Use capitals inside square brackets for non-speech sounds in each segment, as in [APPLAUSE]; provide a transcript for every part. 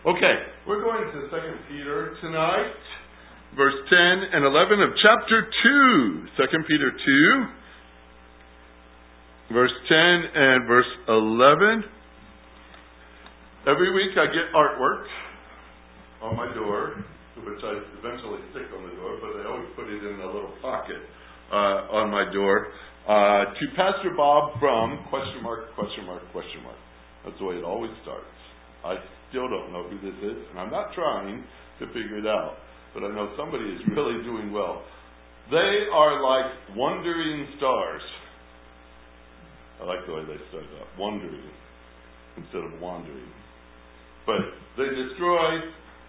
Okay, we're going to 2 Peter tonight, verse 10 and 11 of chapter 2. 2 Peter 2, verse 10 and verse 11. Every week I get artwork on my door, which I eventually stick on the door, but I always put it in a little pocket uh, on my door. Uh, to Pastor Bob from question mark, question mark, question mark. That's the way it always starts. I still don't know who this is, and I'm not trying to figure it out, but I know somebody is [LAUGHS] really doing well. They are like wandering stars. I like the way they start that. Wandering instead of wandering. But they destroy,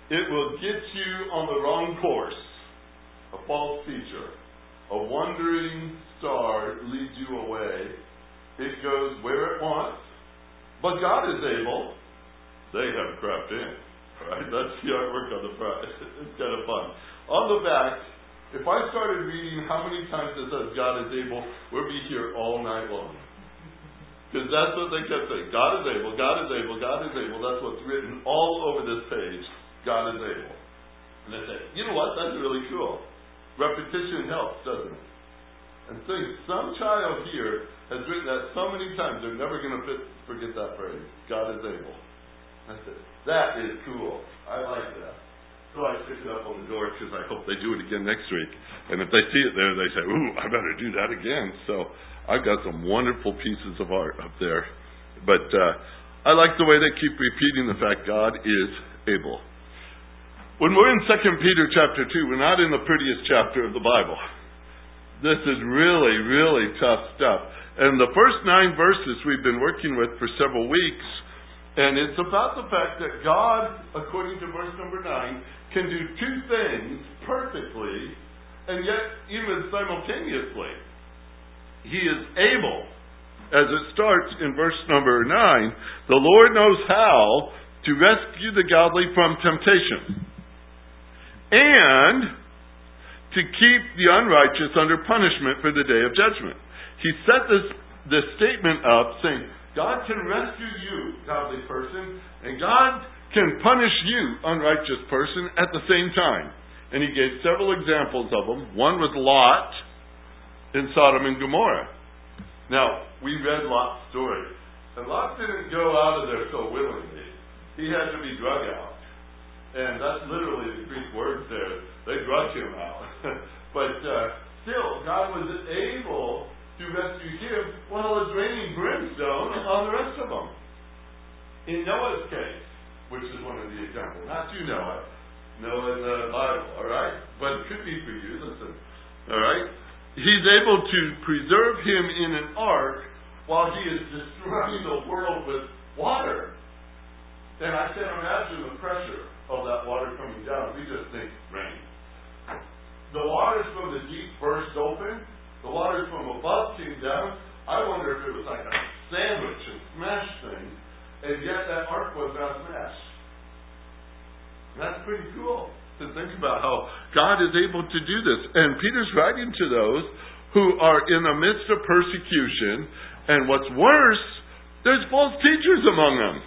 it will get you on the wrong course. A false teacher. A wandering star leads you away. It goes where it wants. But God is able they have crept in. Right? That's the artwork on the front. [LAUGHS] It's kind of fun. On the back, if I started reading how many times it says God is able, we'd be here all night long. Because that's what they kept saying. God is able, God is able, God is able. That's what's written all over this page. God is able. And they say, you know what? That's really cool. Repetition helps, doesn't it? And think, some child here has written that so many times, they're never going to forget that phrase. God is able. I said, that is cool. I like that. So I stick it up on the door because I hope they do it again next week. And if they see it there, they say, ooh, I better do that again. So I've got some wonderful pieces of art up there. But uh, I like the way they keep repeating the fact God is able. When we're in 2 Peter chapter 2, we're not in the prettiest chapter of the Bible. This is really, really tough stuff. And the first nine verses we've been working with for several weeks and it's about the fact that God, according to verse number 9, can do two things perfectly and yet even simultaneously. He is able, as it starts in verse number 9, the Lord knows how to rescue the godly from temptation and to keep the unrighteous under punishment for the day of judgment. He set this, this statement up saying, God can rescue you, godly person, and God can punish you, unrighteous person, at the same time. And he gave several examples of them. One was Lot in Sodom and Gomorrah. Now, we read Lot's story. And Lot didn't go out of there so willingly. He had to be drug out. And that's literally the Greek word there. They drug him out. [LAUGHS] but uh, still, God was able to rescue him while it's raining brimstone on the rest of them. In Noah's case, which is one of the examples, not you, Noah, Noah in the Bible, all right? But it could be for you, listen, all right? He's able to preserve him in an ark while he is destroying the world with water. And I can't imagine the pressure of that water coming down. We just think rain. The waters from the deep burst open, the waters from above came down. I wonder if it was like a sandwich and smash thing, and yet that ark was not smashed. That's pretty cool to think about how God is able to do this. And Peter's writing to those who are in the midst of persecution, and what's worse, there's false teachers among them.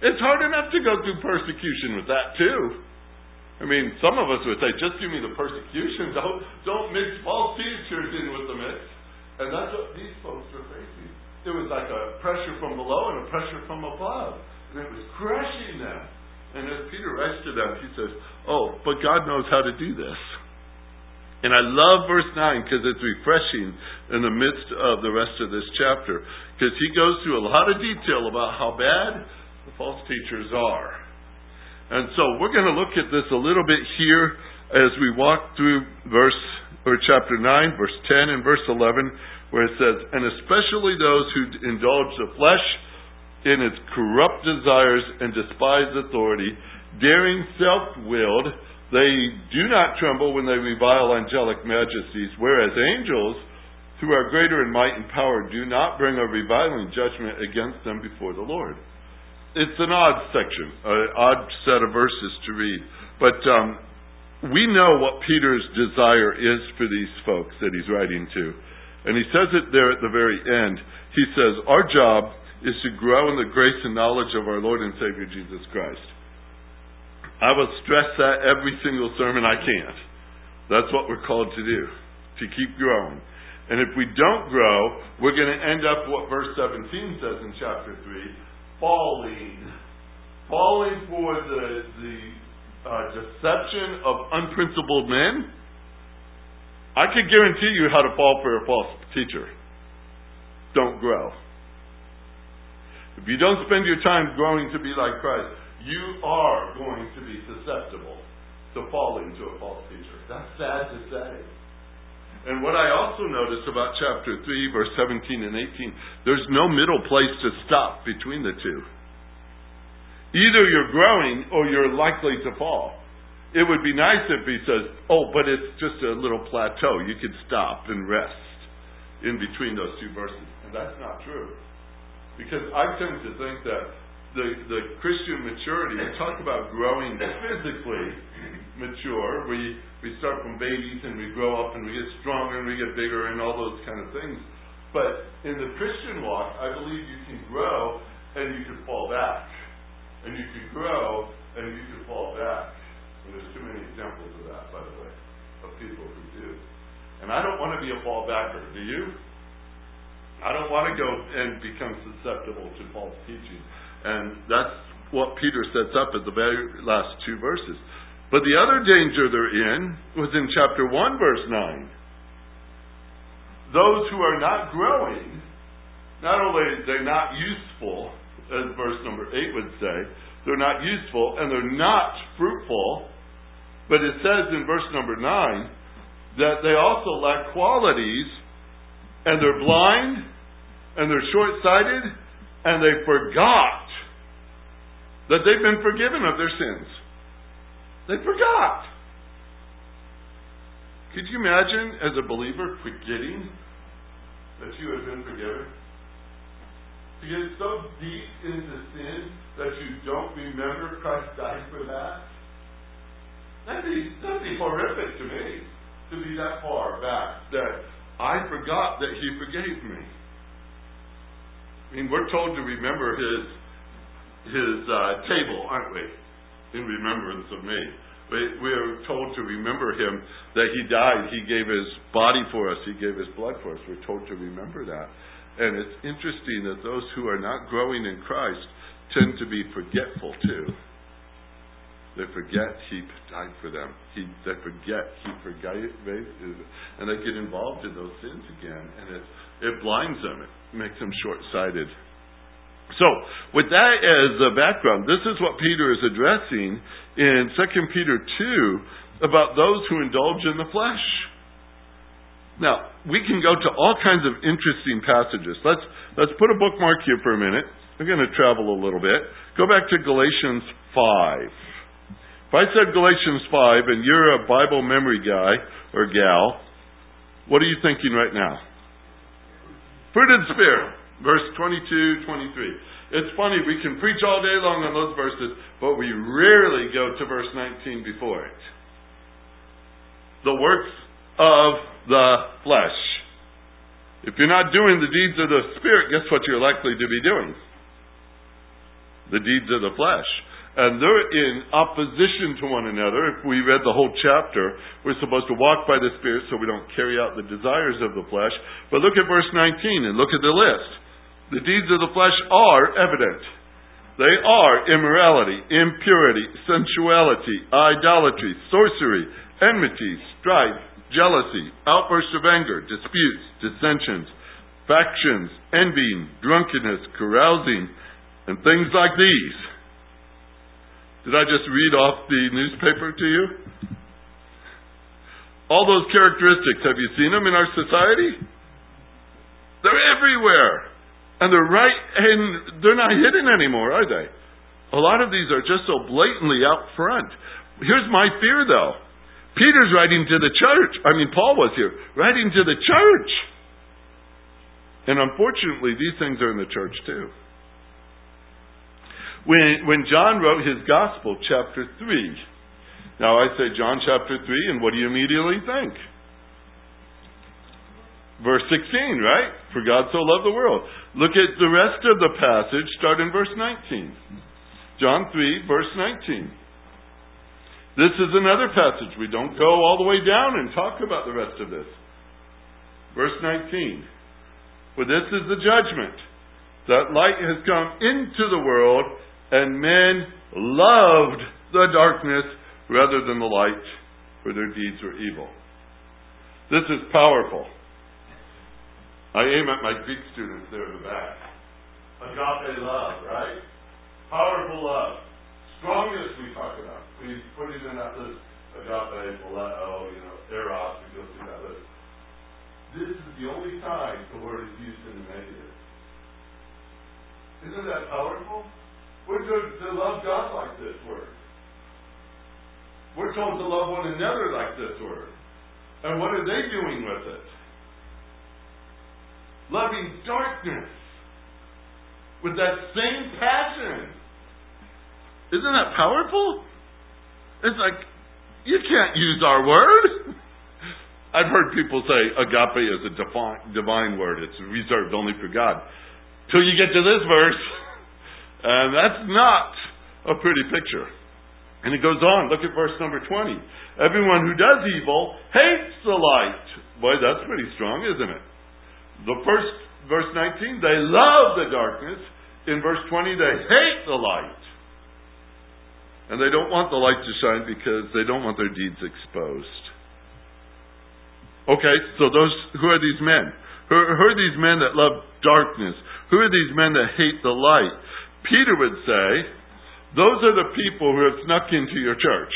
It's hard enough to go through persecution with that too. I mean, some of us would say, just give me the persecution. [LAUGHS] Don't, don't mix false teachers in with the mix. And that's what these folks were facing. It was like a pressure from below and a pressure from above. And it was crushing them. And as Peter writes to them, he says, Oh, but God knows how to do this. And I love verse 9 because it's refreshing in the midst of the rest of this chapter. Because he goes through a lot of detail about how bad the false teachers are. And so we're going to look at this a little bit here as we walk through verse or chapter 9, verse 10 and verse 11 where it says, "And especially those who indulge the flesh in its corrupt desires and despise authority, daring self-willed, they do not tremble when they revile angelic majesties, whereas angels who are greater in might and power do not bring a reviling judgment against them before the Lord." It's an odd section, an odd set of verses to read. But um, we know what Peter's desire is for these folks that he's writing to. And he says it there at the very end. He says, Our job is to grow in the grace and knowledge of our Lord and Savior Jesus Christ. I will stress that every single sermon I can. That's what we're called to do, to keep growing. And if we don't grow, we're going to end up what verse 17 says in chapter 3 falling. Falling for the, the uh, deception of unprincipled men. I could guarantee you how to fall for a false teacher. Don't grow. If you don't spend your time growing to be like Christ, you are going to be susceptible to falling to a false teacher. That's sad to say. And what I also notice about chapter 3, verse 17 and 18, there's no middle place to stop between the two. Either you're growing or you're likely to fall. It would be nice if he says, oh, but it's just a little plateau. You could stop and rest in between those two verses. And that's not true. Because I tend to think that the, the Christian maturity, we talk about growing physically mature. We, we start from babies and we grow up and we get stronger and we get bigger and all those kind of things. But in the Christian walk, I believe you can grow and you can fall back. And you can grow and you can fall back. And there's too many examples of that, by the way, of people who do. And I don't want to be a fall backer, do you? I don't want to go and become susceptible to false teaching. And that's what Peter sets up at the very last two verses. But the other danger they're in was in chapter 1, verse 9. Those who are not growing, not only are they not useful, as verse number 8 would say, they're not useful and they're not fruitful, but it says in verse number 9 that they also lack qualities and they're blind and they're short sighted and they forgot that they've been forgiven of their sins. They forgot. Could you imagine, as a believer, forgetting that you have been forgiven? To get so deep into sin that you don't remember Christ died for that? That'd be, that'd be horrific to me, to be that far back, that I forgot that He forgave me. I mean, we're told to remember his his uh, table, aren't we? In remembrance of me. We, are told to remember him that he died. He gave his body for us. He gave his blood for us. We're told to remember that. And it's interesting that those who are not growing in Christ tend to be forgetful too. They forget he died for them. He, they forget he forgot, and they get involved in those sins again, and it it blinds them. It makes them short-sighted. So, with that as a background, this is what Peter is addressing in 2 Peter 2 about those who indulge in the flesh. Now, we can go to all kinds of interesting passages. Let's, let's put a bookmark here for a minute. We're going to travel a little bit. Go back to Galatians 5. If I said Galatians 5 and you're a Bible memory guy or gal, what are you thinking right now? Fruit of the Spirit, verse 22, 23. It's funny, we can preach all day long on those verses, but we rarely go to verse 19 before it. The works of the flesh. If you're not doing the deeds of the Spirit, guess what you're likely to be doing? The deeds of the flesh and they're in opposition to one another. If we read the whole chapter, we're supposed to walk by the Spirit so we don't carry out the desires of the flesh. But look at verse 19 and look at the list. The deeds of the flesh are evident. They are immorality, impurity, sensuality, idolatry, sorcery, enmity, strife, jealousy, outbursts of anger, disputes, dissensions, factions, envying, drunkenness, carousing, and things like these did I just read off the newspaper to you? All those characteristics, have you seen them in our society? They're everywhere. And they're right, and they're not hidden anymore, are they? A lot of these are just so blatantly out front. Here's my fear, though. Peter's writing to the church. I mean, Paul was here, writing to the church. And unfortunately, these things are in the church, too. When, when John wrote his Gospel, chapter 3, now I say John chapter 3, and what do you immediately think? Verse 16, right? For God so loved the world. Look at the rest of the passage, start in verse 19. John 3, verse 19. This is another passage. We don't go all the way down and talk about the rest of this. Verse 19. For this is the judgment that light has come into the world, and men loved the darkness rather than the light, for their deeds were evil. This is powerful. I aim at my Greek students there in the back. Agape love, right? Powerful love. Strongest we talk about. We put it in that list. Agape, oh, you know, eros, we go through that list. This is the only time the word is used in the negative. Isn't that powerful? We're to, to love God like this word. We're told to love one another like this word. And what are they doing with it? Loving darkness with that same passion. Isn't that powerful? It's like, you can't use our word. [LAUGHS] I've heard people say agape is a divine, word. It's reserved only for God. Till you get to this verse, [LAUGHS] and that's not a pretty picture. And it goes on. Look at verse number 20. Everyone who does evil hates the light. Boy, that's pretty strong, isn't it? The first, verse 19, they love the darkness. In verse 20, they hate the light. And they don't want the light to shine because they don't want their deeds exposed. Okay, so those who are these men? Who, who are these men that love darkness? Who are these men that hate the light? Peter would say, those are the people who have snuck into your church.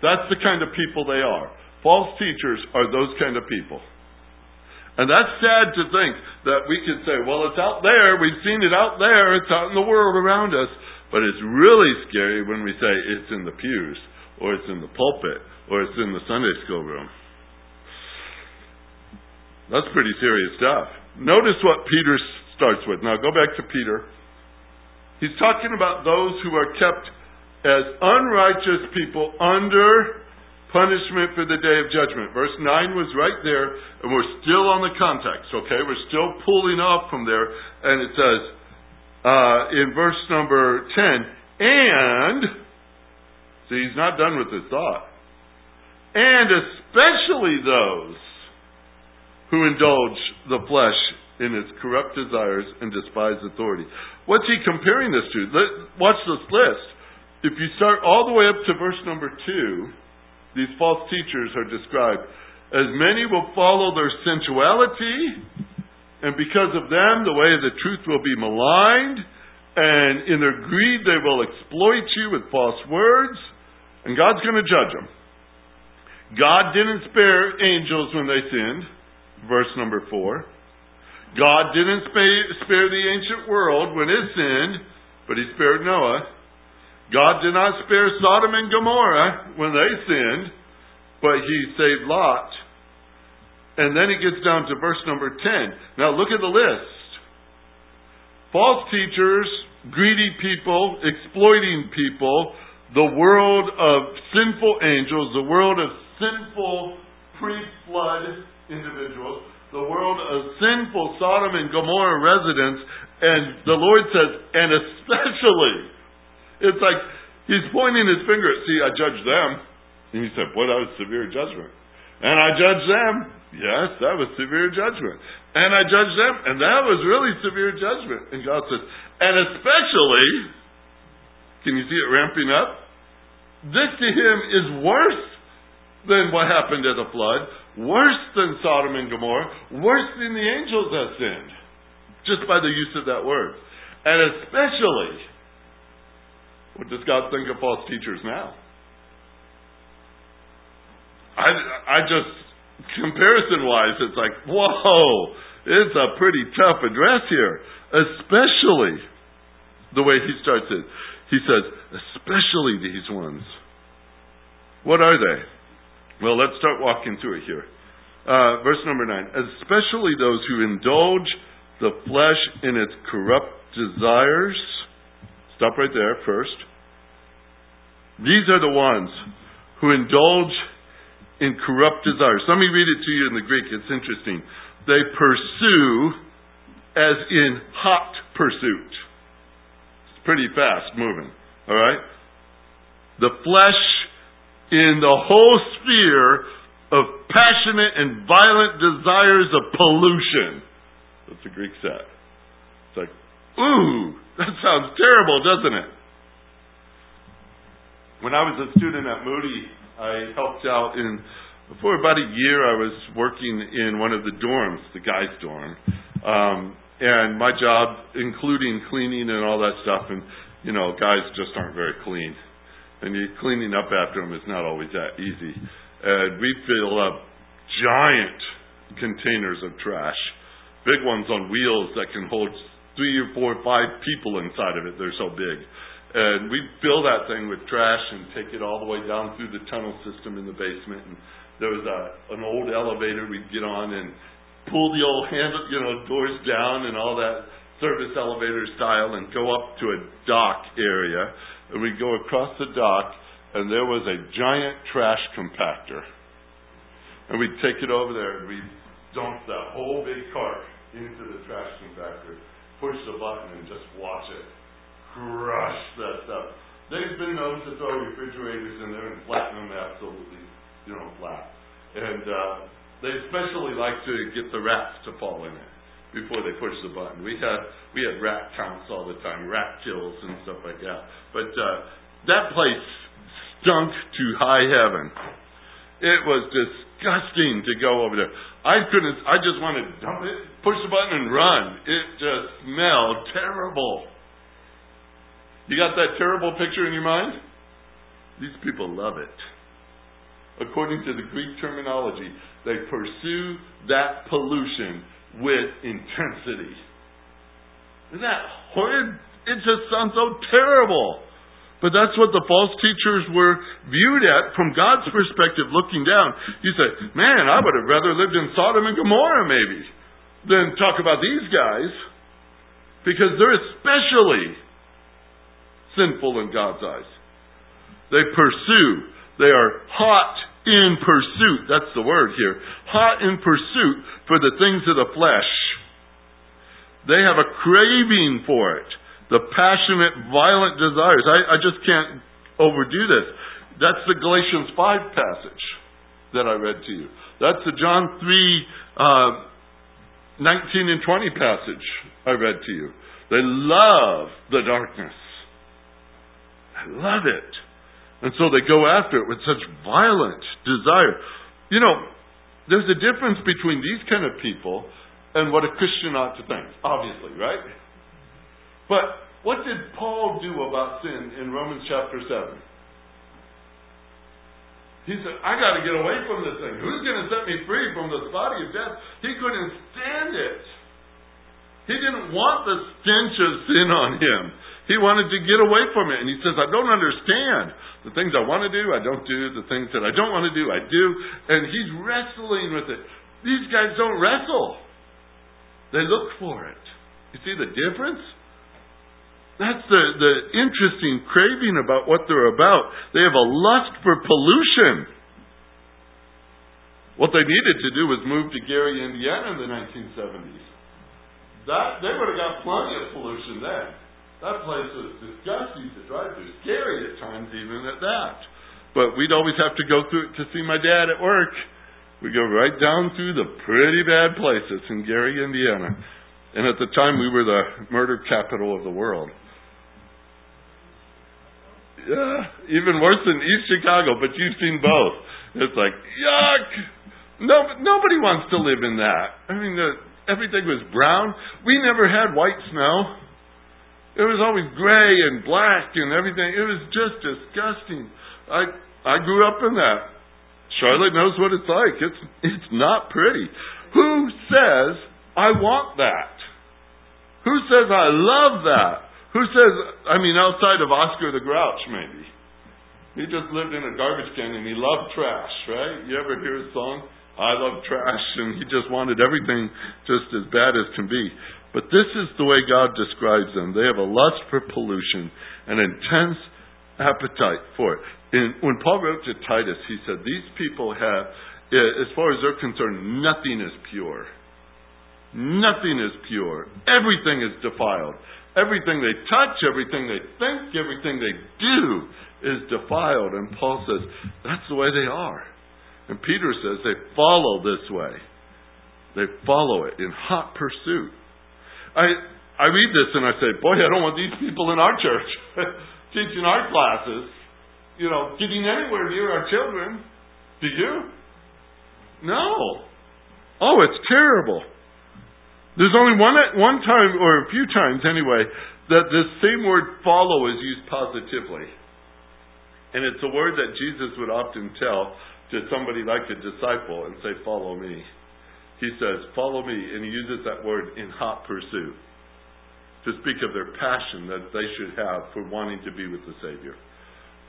That's the kind of people they are. False teachers are those kind of people. And that's sad to think that we could say, well, it's out there, we've seen it out there, it's out in the world around us. But it's really scary when we say it's in the pews, or it's in the pulpit, or it's in the Sunday school room. That's pretty serious stuff. Notice what Peter starts with. Now go back to Peter. He's talking about those who are kept as unrighteous people under punishment for the day of judgment. Verse 9 was right there, and we're still on the context, okay? We're still pulling off from there, and it says uh, in verse number 10, and, see, he's not done with this thought and especially those who indulge the flesh in its corrupt desires and despise authority. What's he comparing this to? Let, watch this list. If you start all the way up to verse number 2, these false teachers are described as many will follow their sensuality, and because of them, the way of the truth will be maligned, and in their greed, they will exploit you with false words, and God's going to judge them. God didn't spare angels when they sinned, verse number 4. God didn't spare the ancient world when it sinned, but he spared Noah. God did not spare Sodom and Gomorrah when they sinned, but he saved Lot. And then he gets down to verse number 10. Now look at the list. False teachers, greedy people, exploiting people, the world of sinful angels, the world of sinful pre-flood individuals, the world of sinful Sodom and Gomorrah residents, and the Lord says, and especially, it's like he's pointing his finger at, see, I judge them. And he said, boy, that was severe judgment. And I judge them. Yes, that was severe judgment. And I judge them, and that was really severe judgment. And God says, and especially, can you see it ramping up? This to him is worse than what happened at the flood, worse than Sodom and Gomorrah, worse than the angels that sinned, just by the use of that word. And especially, what does God think of false teachers now? I, I just, comparison wise, it's like, whoa, it's a pretty tough address here. Especially the way he starts it. He says, especially these ones. What are they? Well, let's start walking through it here. Uh, verse number 9. Especially those who indulge the flesh in its corrupt desires. Stop right there first. These are the ones who indulge in corrupt desires. Let me read it to you in the Greek. It's interesting. They pursue as in hot pursuit. It's pretty fast moving. All right? the flesh in the whole sphere of passionate and violent desires of pollution. That's the Greek said. It's like, ooh, that sounds terrible, doesn't it? When I was a student at Moody, I helped out in, for about a year, I was working in one of the dorms, the guys' dorm. Um, and my job, including cleaning and all that stuff, and, you know, guys just aren't very clean. And you, cleaning up after them is not always that easy. And we fill up giant containers of trash, big ones on wheels that can hold three or four or five people inside of it. They're so big. And we fill that thing with trash and take it all the way down through the tunnel system in the basement. And there was a, an old elevator we'd get on and pull the old handle, you know, doors down and all that service elevator style and go up to a dock area. And we'd go across the dock and there was a giant trash compactor. And we'd take it over there and we'd dump that whole big cart into the trash compactor, push the button and just watch it crush that stuff. They've been known to throw refrigerators in there and flatten them absolutely, you know, flat. And uh, they especially like to get the rats to fall in it before they push the button. We had we had rat counts all the time, rat kills and stuff like that. But uh, that place stunk to high heaven. It was disgusting to go over there. I couldn't. I just wanted to dump it, push the button, and run. It just smelled terrible. You got that terrible picture in your mind? These people love it. According to the Greek terminology, they pursue that pollution with intensity. Isn't that horrid? It just sounds so terrible. But that's what the false teachers were viewed at from God's perspective, looking down. You say, man, I would have rather lived in Sodom and Gomorrah, maybe, than talk about these guys. Because they're especially sinful in God's eyes. They pursue. They are hot in pursuit. That's the word here. Hot in pursuit for the things of the flesh. They have a craving for it. The passionate, violent desires. I, I just can't overdo this. That's the Galatians 5 passage that I read to you. That's the John 3, uh, 19 and 20 passage I read to you. They love the darkness. I love it. And so they go after it with such violent desire. You know, there's a difference between these kind of people and what a Christian ought to think, obviously, right? But what did Paul do about sin in Romans chapter 7? He said, I got to get away from this thing. Who's going to set me free from this body of death? He couldn't stand it. He didn't want the stench of sin on him. He wanted to get away from it. And he says, I don't understand. The things I want to do, I don't do. The things that I don't want to do, I do. And he's wrestling with it. These guys don't wrestle. They look for it. You see the difference? That's the, the interesting craving about what they're about. They have a lust for pollution. What they needed to do was move to Gary, Indiana in the 1970s. That, they would have got plenty of pollution then. That place was disgusting to drive through, scary at times, even at that. But we'd always have to go through it to see my dad at work. We go right down through the pretty bad places in Gary, Indiana. And at the time, we were the murder capital of the world. Yeah, even worse than East Chicago, but you've seen both. It's like, yuck! No, nobody wants to live in that. I mean, the, everything was brown. We never had white snow. It was always gray and black and everything. It was just disgusting. I I grew up in that. Charlotte knows what it's like. It's it's not pretty. Who says I want that? Who says I love that? Who says I mean outside of Oscar the Grouch maybe? He just lived in a garbage can and he loved trash, right? You ever hear his song? I love trash and he just wanted everything just as bad as can be. But this is the way God describes them. They have a lust for pollution, an intense appetite for it. And when Paul wrote to Titus, he said, These people have, eh, as far as they're concerned, nothing is pure. Nothing is pure. Everything is defiled. Everything they touch, everything they think, everything they do is defiled. And Paul says, that's the way they are. And Peter says they follow this way. They follow it in hot pursuit. I I read this and I say, boy, I don't want these people in our church [LAUGHS] teaching our classes, you know, getting anywhere near our children. Do you? No. Oh, it's terrible. There's only one one time, or a few times anyway, that this same word "follow" is used positively, and it's a word that Jesus would often tell to somebody like a disciple and say, "Follow me." He says, "Follow me," and he uses that word in hot pursuit to speak of their passion that they should have for wanting to be with the Savior.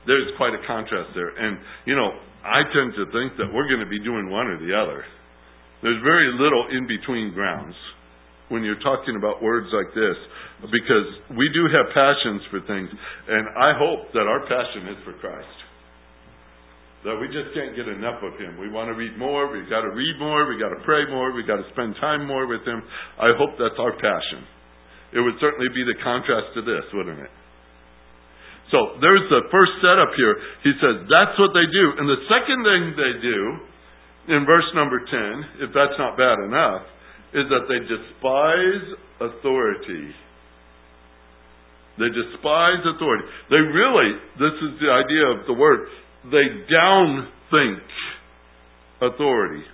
There's quite a contrast there. And, you know, I tend to think that we're going to be doing one or the other. There's very little in between grounds when you're talking about words like this because we do have passions for things. And I hope that our passion is for Christ. That we just can't get enough of Him. We want to read more. We've got to read more. We've got to pray more. We've got to spend time more with Him. I hope that's our passion. It would certainly be the contrast to this, wouldn't it? So there's the first setup here. He says that's what they do. And the second thing they do, in verse number 10, if that's not bad enough, is that they despise authority. They despise authority. They really, this is the idea of the word, they downthink authority.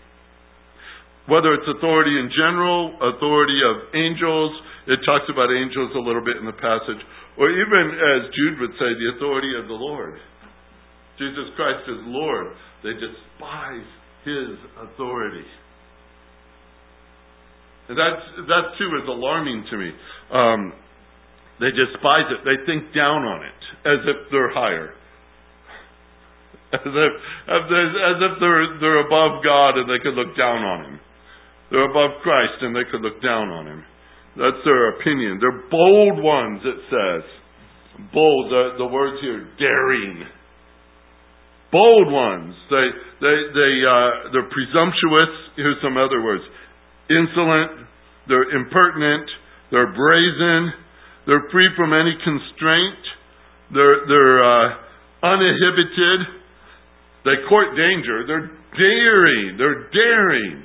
Whether it's authority in general, authority of angels, it talks about angels a little bit in the passage. Or even, as Jude would say, the authority of the Lord. Jesus Christ is Lord. They despise His authority. And that's, that too is alarming to me. Um, they despise it. They think down on it as if they're higher. [LAUGHS] As if, as if they're, they're above God and they could look down on Him. They're above Christ and they could look down on Him. That's their opinion. They're bold ones, it says. Bold, the, the words here, daring. Bold ones. They, they, they, uh, they're presumptuous. Here's some other words. Insolent. They're impertinent. They're brazen. They're free from any constraint. They're, they're uh, uninhibited. They court danger. They're daring. They're daring.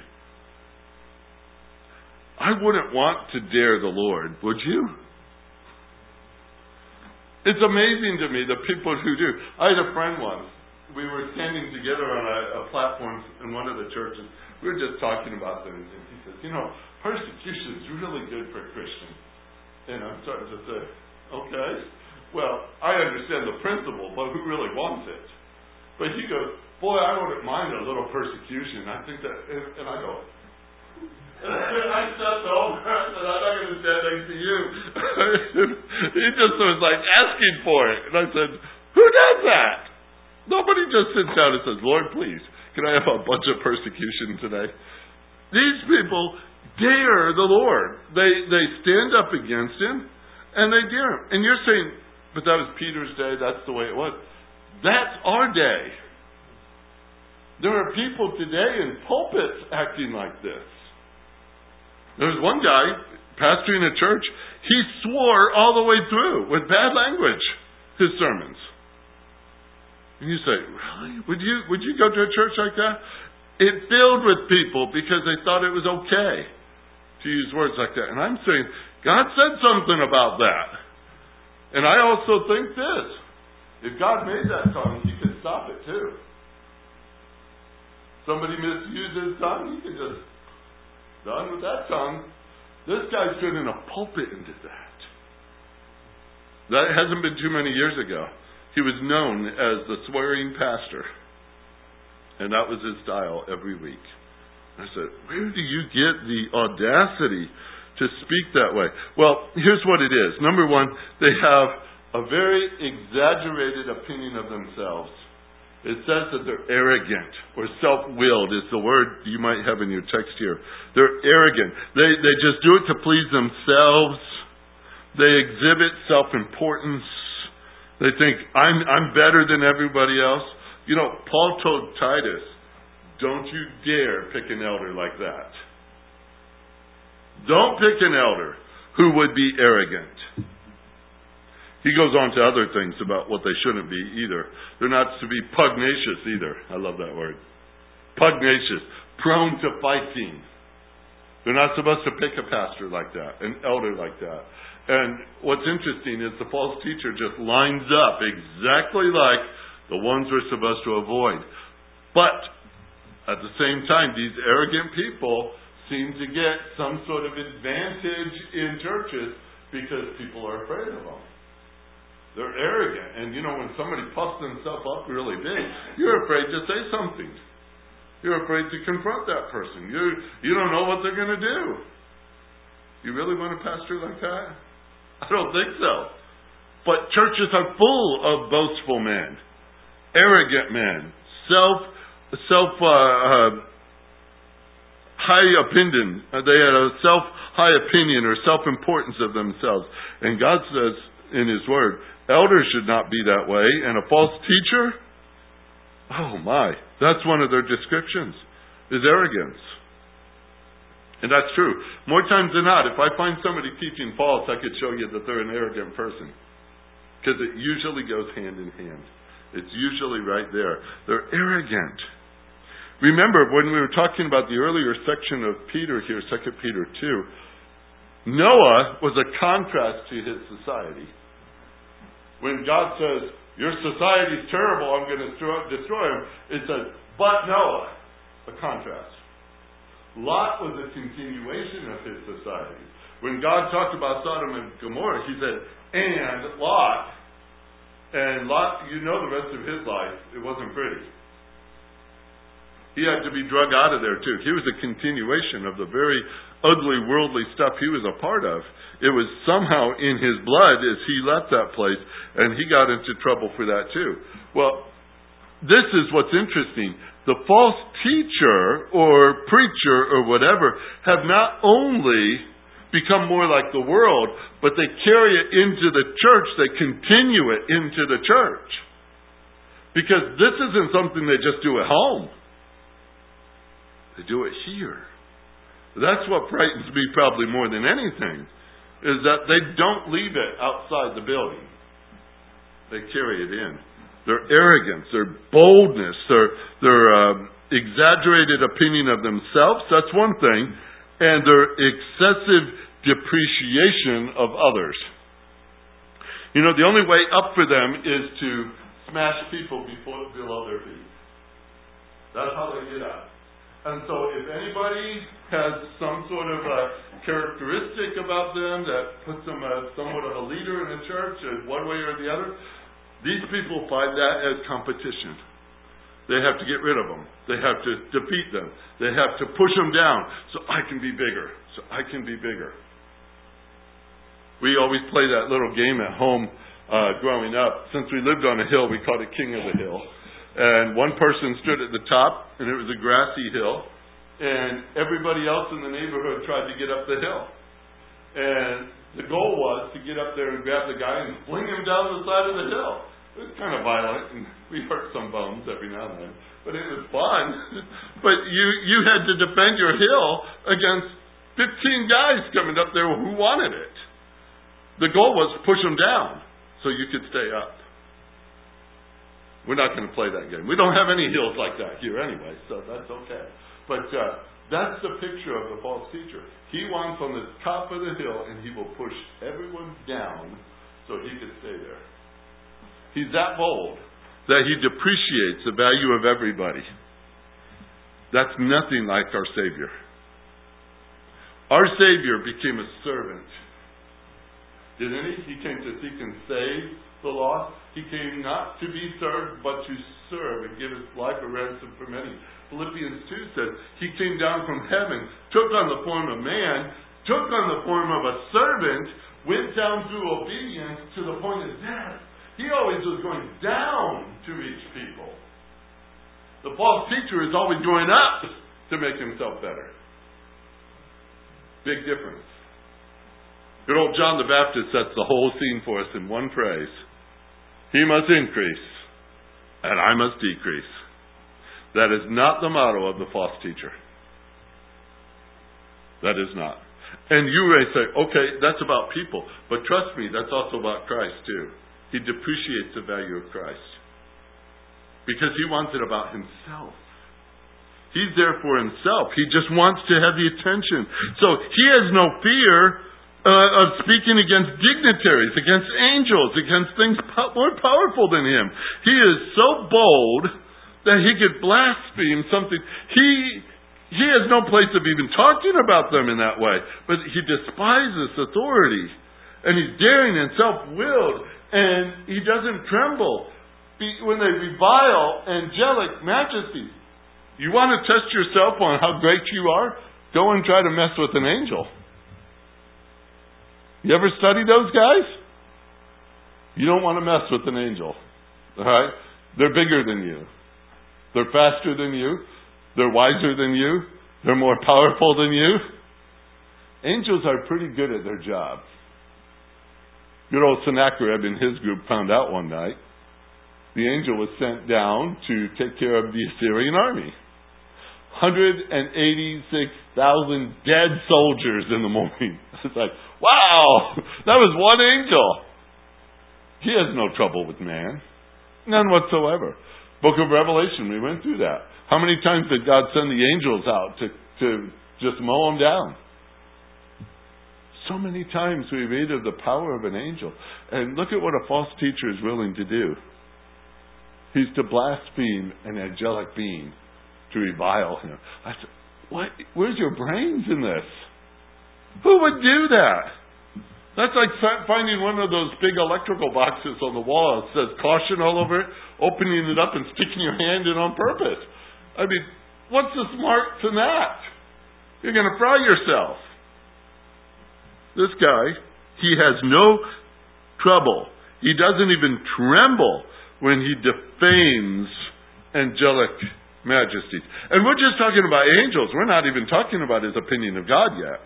I wouldn't want to dare the Lord, would you? It's amazing to me the people who do. I had a friend once. We were standing together on a, a platform in one of the churches. We were just talking about things, and he says, "You know, persecution is really good for Christians." And I'm starting to say, "Okay, well, I understand the principle, but who really wants it?" But he goes, "Boy, I wouldn't mind a little persecution. I think that," and, and I go, [LAUGHS] I stepped over. Said, I'm not going to stand next to you. [LAUGHS] he just was like asking for it. And I said, Who does that? Nobody just sits down and says, Lord, please, can I have a bunch of persecution today? These people dare the Lord. They, they stand up against him and they dare him. And you're saying, but that was Peter's day, that's the way it was. That's our day. There are people today in pulpits acting like this. There was one guy pastoring a church. He swore all the way through with bad language his sermons. And you say, really? Would you would you go to a church like that? It filled with people because they thought it was okay to use words like that. And I'm saying, God said something about that. And I also think this. If God made that tongue, he could stop it too. Somebody misuses his tongue, he could just Done with that tongue. This guy stood in a pulpit and did that. That hasn't been too many years ago. He was known as the swearing pastor. And that was his style every week. I said, Where do you get the audacity to speak that way? Well, here's what it is. Number one, they have a very exaggerated opinion of themselves. It says that they're arrogant or self-willed is the word you might have in your text here. They're arrogant. They they just do it to please themselves. They exhibit self-importance. They think I'm I'm better than everybody else. You know, Paul told Titus, "Don't you dare pick an elder like that. Don't pick an elder who would be arrogant." He goes on to other things about what they shouldn't be either. They're not to be pugnacious either. I love that word. Pugnacious, prone to fighting. They're not supposed to pick a pastor like that, an elder like that. And what's interesting is the false teacher just lines up exactly like the ones we're supposed to avoid. But at the same time, these arrogant people seem to get some sort of advantage in churches because people are afraid of them. They're arrogant. And you know, when somebody puffs themselves up really big, you're afraid to say something. You're afraid to confront that person. You you don't know what they're going to do. You really want a pastor like that? I don't think so. But churches are full of boastful men, arrogant men, self self uh, uh, high opinion. Uh, they had a self high opinion or self importance of themselves. And God says in His Word, elders should not be that way, and a false teacher Oh my, that's one of their descriptions, is arrogance. And that's true. More times than not, if I find somebody teaching false, I could show you that they're an arrogant person. Because it usually goes hand in hand. It's usually right there. They're arrogant. Remember, when we were talking about the earlier section of Peter here, 2 Peter 2, Noah was a contrast to his society. When God says, your society is terrible. I'm going to destroy, them. It says, but Noah, a contrast. Lot was a continuation of his society. When God talked about Sodom and Gomorrah, he said, and Lot. And Lot, you know the rest of his life, it wasn't pretty. He had to be drug out of there too. He was a continuation of the very ugly worldly stuff he was a part of. It was somehow in his blood as he left that place, and he got into trouble for that too. Well, this is what's interesting. The false teacher or preacher or whatever have not only become more like the world, but they carry it into the church, they continue it into the church. Because this isn't something they just do at home. They do it here. That's what frightens me probably more than anything, is that they don't leave it outside the building. They carry it in. Their arrogance, their boldness, their, their um, exaggerated opinion of themselves, that's one thing, and their excessive depreciation of others. You know, the only way up for them is to smash people before, below their feet. That's how they get up. And so if anybody has some sort of a characteristic about them that puts them as somewhat of a leader in a church in one way or the other, these people find that as competition. They have to get rid of them. They have to defeat them. They have to push them down so I can be bigger. So I can be bigger. We always play that little game at home uh, growing up. Since we lived on a hill, we called it King of the Hill. And one person stood at the top, and it was a grassy hill, and everybody else in the neighborhood tried to get up the hill. And the goal was to get up there and grab the guy and fling him down the side of the hill. It was kind of violent, and we hurt some bones every now and then, but it was fun. [LAUGHS] but you you had to defend your hill against 15 guys coming up there who wanted it. The goal was to push them down so you could stay up. We're not going to play that game. We don't have any hills like that here anyway, so that's okay. But uh, that's the picture of the false teacher. He wants on the top of the hill, and he will push everyone down so he can stay there. He's that bold that he depreciates the value of everybody. That's nothing like our Savior. Our Savior became a servant. Didn't he? He came to seek and save the lost. He came not to be served, but to serve and give his life a ransom for many. Philippians 2 says, He came down from heaven, took on the form of man, took on the form of a servant, went down through obedience to the point of death. He always was going down to reach people. The false teacher is always going up to make himself better. Big difference. Good old John the Baptist sets the whole scene for us in one phrase. He must increase, and I must decrease. That is not the motto of the false teacher. That is not. And you may say, okay, that's about people. But trust me, that's also about Christ too. He depreciates the value of Christ. Because he wants it about himself. He's there for himself. He just wants to have the attention. So he has no fear uh, of speaking against dignitaries, against angels, against things po- more powerful than him. He is so bold that he could blaspheme something. He he has no place of even talking about them in that way, but he despises authority, and he's daring and self-willed, and he doesn't tremble when they revile angelic majesty. You want to test yourself on how great you are? Go and try to mess with an angel. You ever study those guys? You don't want to mess with an angel. All right? They're bigger than you. They're faster than you. They're wiser than you. They're more [LAUGHS] powerful than you. Angels are pretty good at their job. Good old Sennacherib and his group found out one night. The angel was sent down to take care of the Assyrian army. 186,000 dead soldiers in the morning. It's like, wow, [LAUGHS] that was one angel. He has no trouble with man. None whatsoever. Book of Revelation, we went through that. How many times did God send the angels out to, to just mow them down? So many times we read of the power of an angel. And look at what a false teacher is willing to do. He's to blaspheme an angelic being to revile him. I said, what? Where's your brains in this? Who would do that? That's like finding one of those big electrical boxes on the wall that says caution all over it, opening it up and sticking your hand in on purpose. I mean, what's the smart in that? You're going to fry yourself. This guy, he has no trouble. He doesn't even tremble when he defames angelic majesties. And we're just talking about angels. We're not even talking about his opinion of God yet.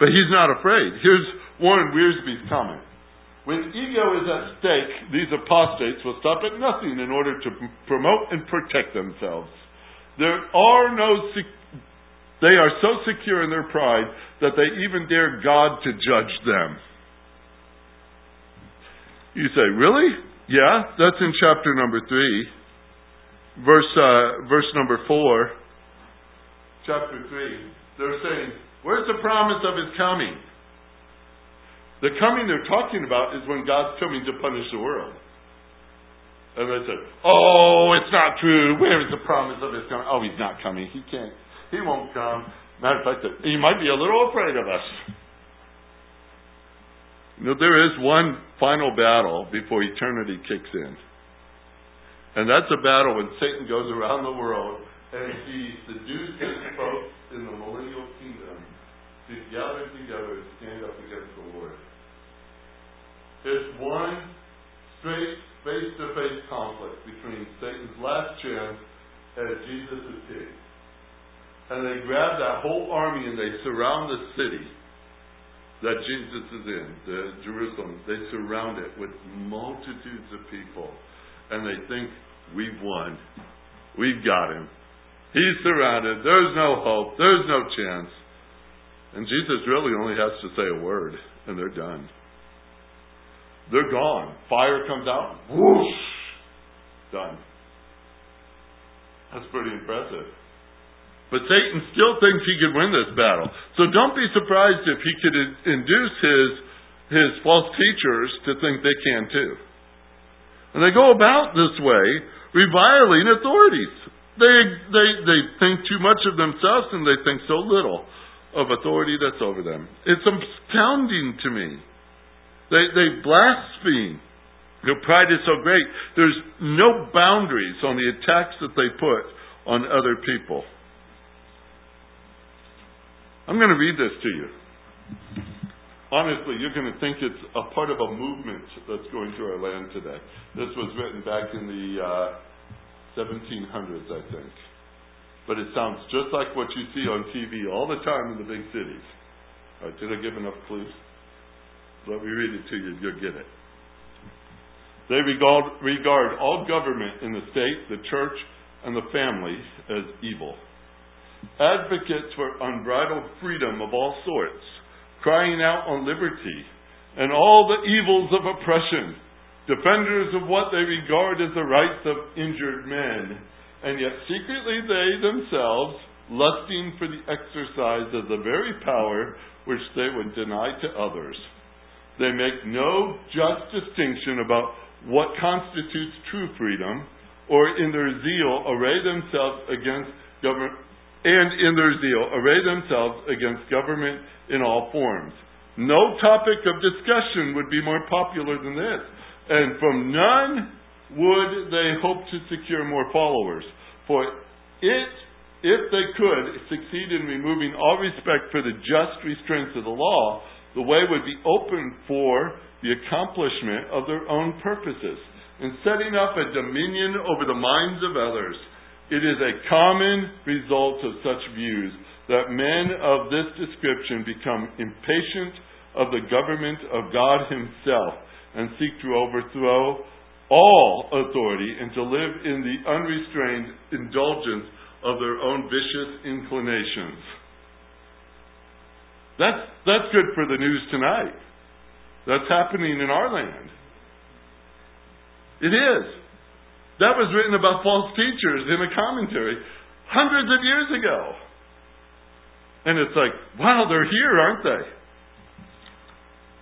But he's not afraid. Here's Warren Wiersbe's comment. When ego is at stake, these apostates will stop at nothing in order to promote and protect themselves. There are no, they are so secure in their pride that they even dare God to judge them. You say, really? Yeah, that's in chapter number three verse, uh, verse number 4, chapter 3, they're saying, Where's the promise of his coming? The coming they're talking about is when God's coming to punish the world. And they said, Oh, it's not true. Where is the promise of his coming? Oh, he's not coming. He can't. He won't come. Matter of fact, he might be a little afraid of us. You know, there is one final battle before eternity kicks in. And that's a battle when Satan goes around the world and he seduces folks in the millennial kingdom to gather together and stand up against the Lord. It's one straight face to face conflict between Satan's last chance and Jesus' king. And they grab that whole army and they surround the city that Jesus is in, the Jerusalem. They surround it with multitudes of people and they think, we've won. We've got him. He's surrounded. There's no hope. There's no chance. And Jesus really only has to say a word, and they're done. They're gone. Fire comes out, whoosh, done. That's pretty impressive. But Satan still thinks he could win this battle. So don't be surprised if he could induce his, his false teachers to think they can too. And they go about this way, reviling authorities. They, they, they think too much of themselves and they think so little of authority that's over them. It's astounding to me. They, they blaspheme. Their pride is so great. There's no boundaries on the attacks that they put on other people. I'm going to read this to you honestly, you're going to think it's a part of a movement that's going through our land today. This was written back in the uh, 1700s, I think. But it sounds just like what you see on TV all the time in the big cities. Right, did I give enough clues? Let me read it to you, you'll get it. They regard, regard all government in the state, the church, and the family as evil. advocates for unbridled freedom of all sorts, crying out on liberty and all the evils of oppression, defenders of what they regard as the rights of injured men, and yet secretly they themselves, lusting for the exercise of the very power which they would deny to others. They make no just distinction about what constitutes true freedom, or in their zeal array themselves against government, and in their zeal array themselves against government in all forms. No topic of discussion would be more popular than this, and from none would they hope to secure more followers. For it, if they could succeed in removing all respect for the just restraints of the law, the way would be open for the accomplishment of their own purposes. In setting up a dominion over the minds of others, it is a common result of such views that men of this description become impatient of the government of God Himself and seek to overthrow all authority and to live in the unrestrained indulgence of their own vicious inclinations. That's, that's good for the news tonight. That's happening in our land. It is. That was written about false teachers in a commentary hundreds of years ago. And it's like, wow, they're here, aren't they?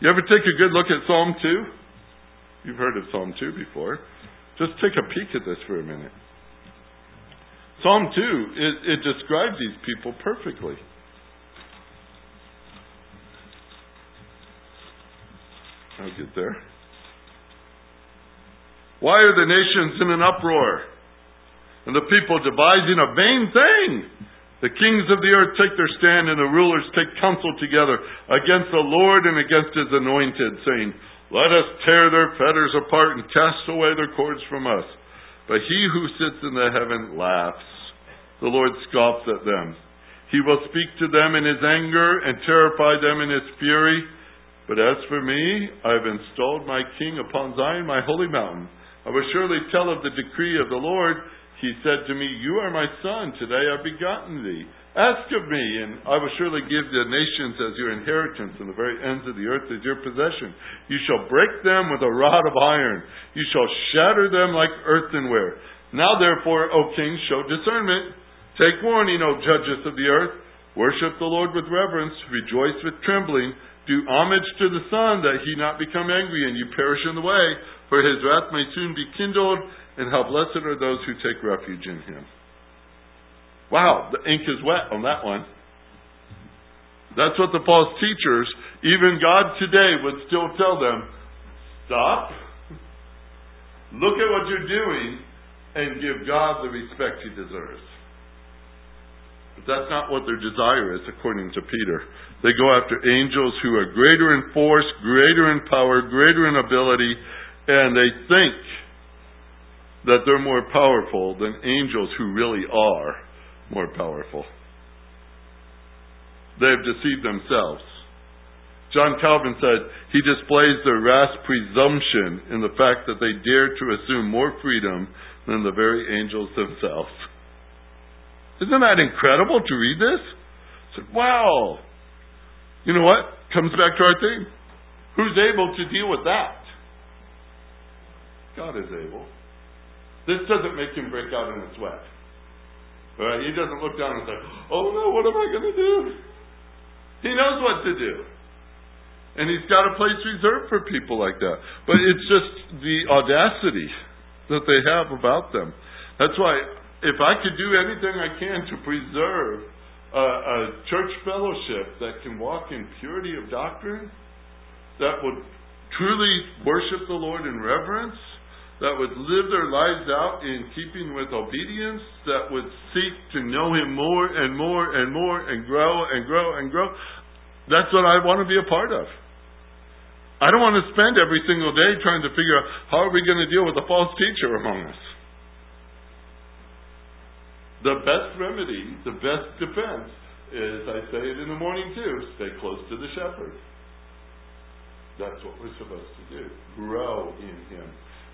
You ever take a good look at Psalm 2? You've heard of Psalm 2 before. Just take a peek at this for a minute. Psalm 2, it, it describes these people perfectly. I'll get there. Why are the nations in an uproar? And the people devising a vain thing? The kings of the earth take their stand, and the rulers take counsel together against the Lord and against his anointed, saying, Let us tear their fetters apart and cast away their cords from us. But he who sits in the heaven laughs. The Lord scoffs at them. He will speak to them in his anger and terrify them in his fury. But as for me, I have installed my king upon Zion, my holy mountain. I will surely tell of the decree of the Lord. He said to me, You are my son. Today I have begotten thee. Ask of me, and I will surely give the nations as your inheritance, and the very ends of the earth as your possession. You shall break them with a rod of iron. You shall shatter them like earthenware. Now therefore, O kings, show discernment. Take warning, O judges of the earth. Worship the Lord with reverence. Rejoice with trembling. Do homage to the Son, that he not become angry and you perish in the way, for his wrath may soon be kindled, and how blessed are those who take refuge in him. Wow, the ink is wet on that one. That's what the false teachers, even God today, would still tell them stop, look at what you're doing, and give God the respect he deserves. But that's not what their desire is, according to Peter. They go after angels who are greater in force, greater in power, greater in ability, and they think that they're more powerful than angels who really are more powerful. They've deceived themselves. John Calvin said he displays their rash presumption in the fact that they dare to assume more freedom than the very angels themselves. Isn't that incredible to read this? I said, wow. You know what? Comes back to our theme. Who's able to deal with that? God is able. This doesn't make him break out in a sweat. Right? He doesn't look down and say, Oh no, what am I going to do? He knows what to do. And he's got a place reserved for people like that. But it's just the audacity that they have about them. That's why if I could do anything I can to preserve a, a church fellowship that can walk in purity of doctrine, that would truly worship the Lord in reverence, that would live their lives out in keeping with obedience, that would seek to know Him more and more and more and grow and grow and grow, that's what I want to be a part of. I don't want to spend every single day trying to figure out how are we going to deal with a false teacher among us. The best remedy, the best defense is, I say it in the morning too, stay close to the shepherd. That's what we're supposed to do. Grow in Him.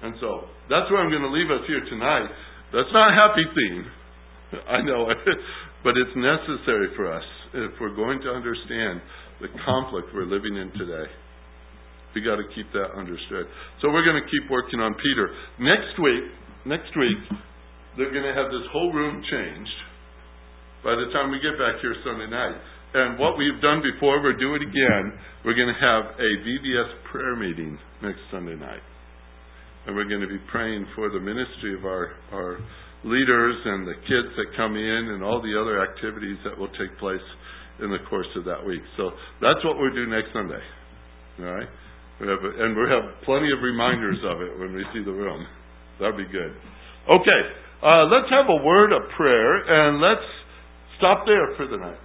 And so, that's where I'm going to leave us here tonight. That's not a happy theme. [LAUGHS] I know, it, [LAUGHS] but it's necessary for us if we're going to understand the conflict we're living in today. We got to keep that understood. So we're going to keep working on Peter. Next week, next week, they're going to have this whole room changed by the time we get back here Sunday night. And what we've done before, we'll do it again. We're going to have a VBS prayer meeting next Sunday night. And we're going to be praying for the ministry of our, our leaders and the kids that come in and all the other activities that will take place in the course of that week. So that's what we'll do next Sunday. All right? We have, and we'll have plenty of reminders of it when we see the room. That'd be good. Okay, uh, let's have a word of prayer and let's stop there for the night.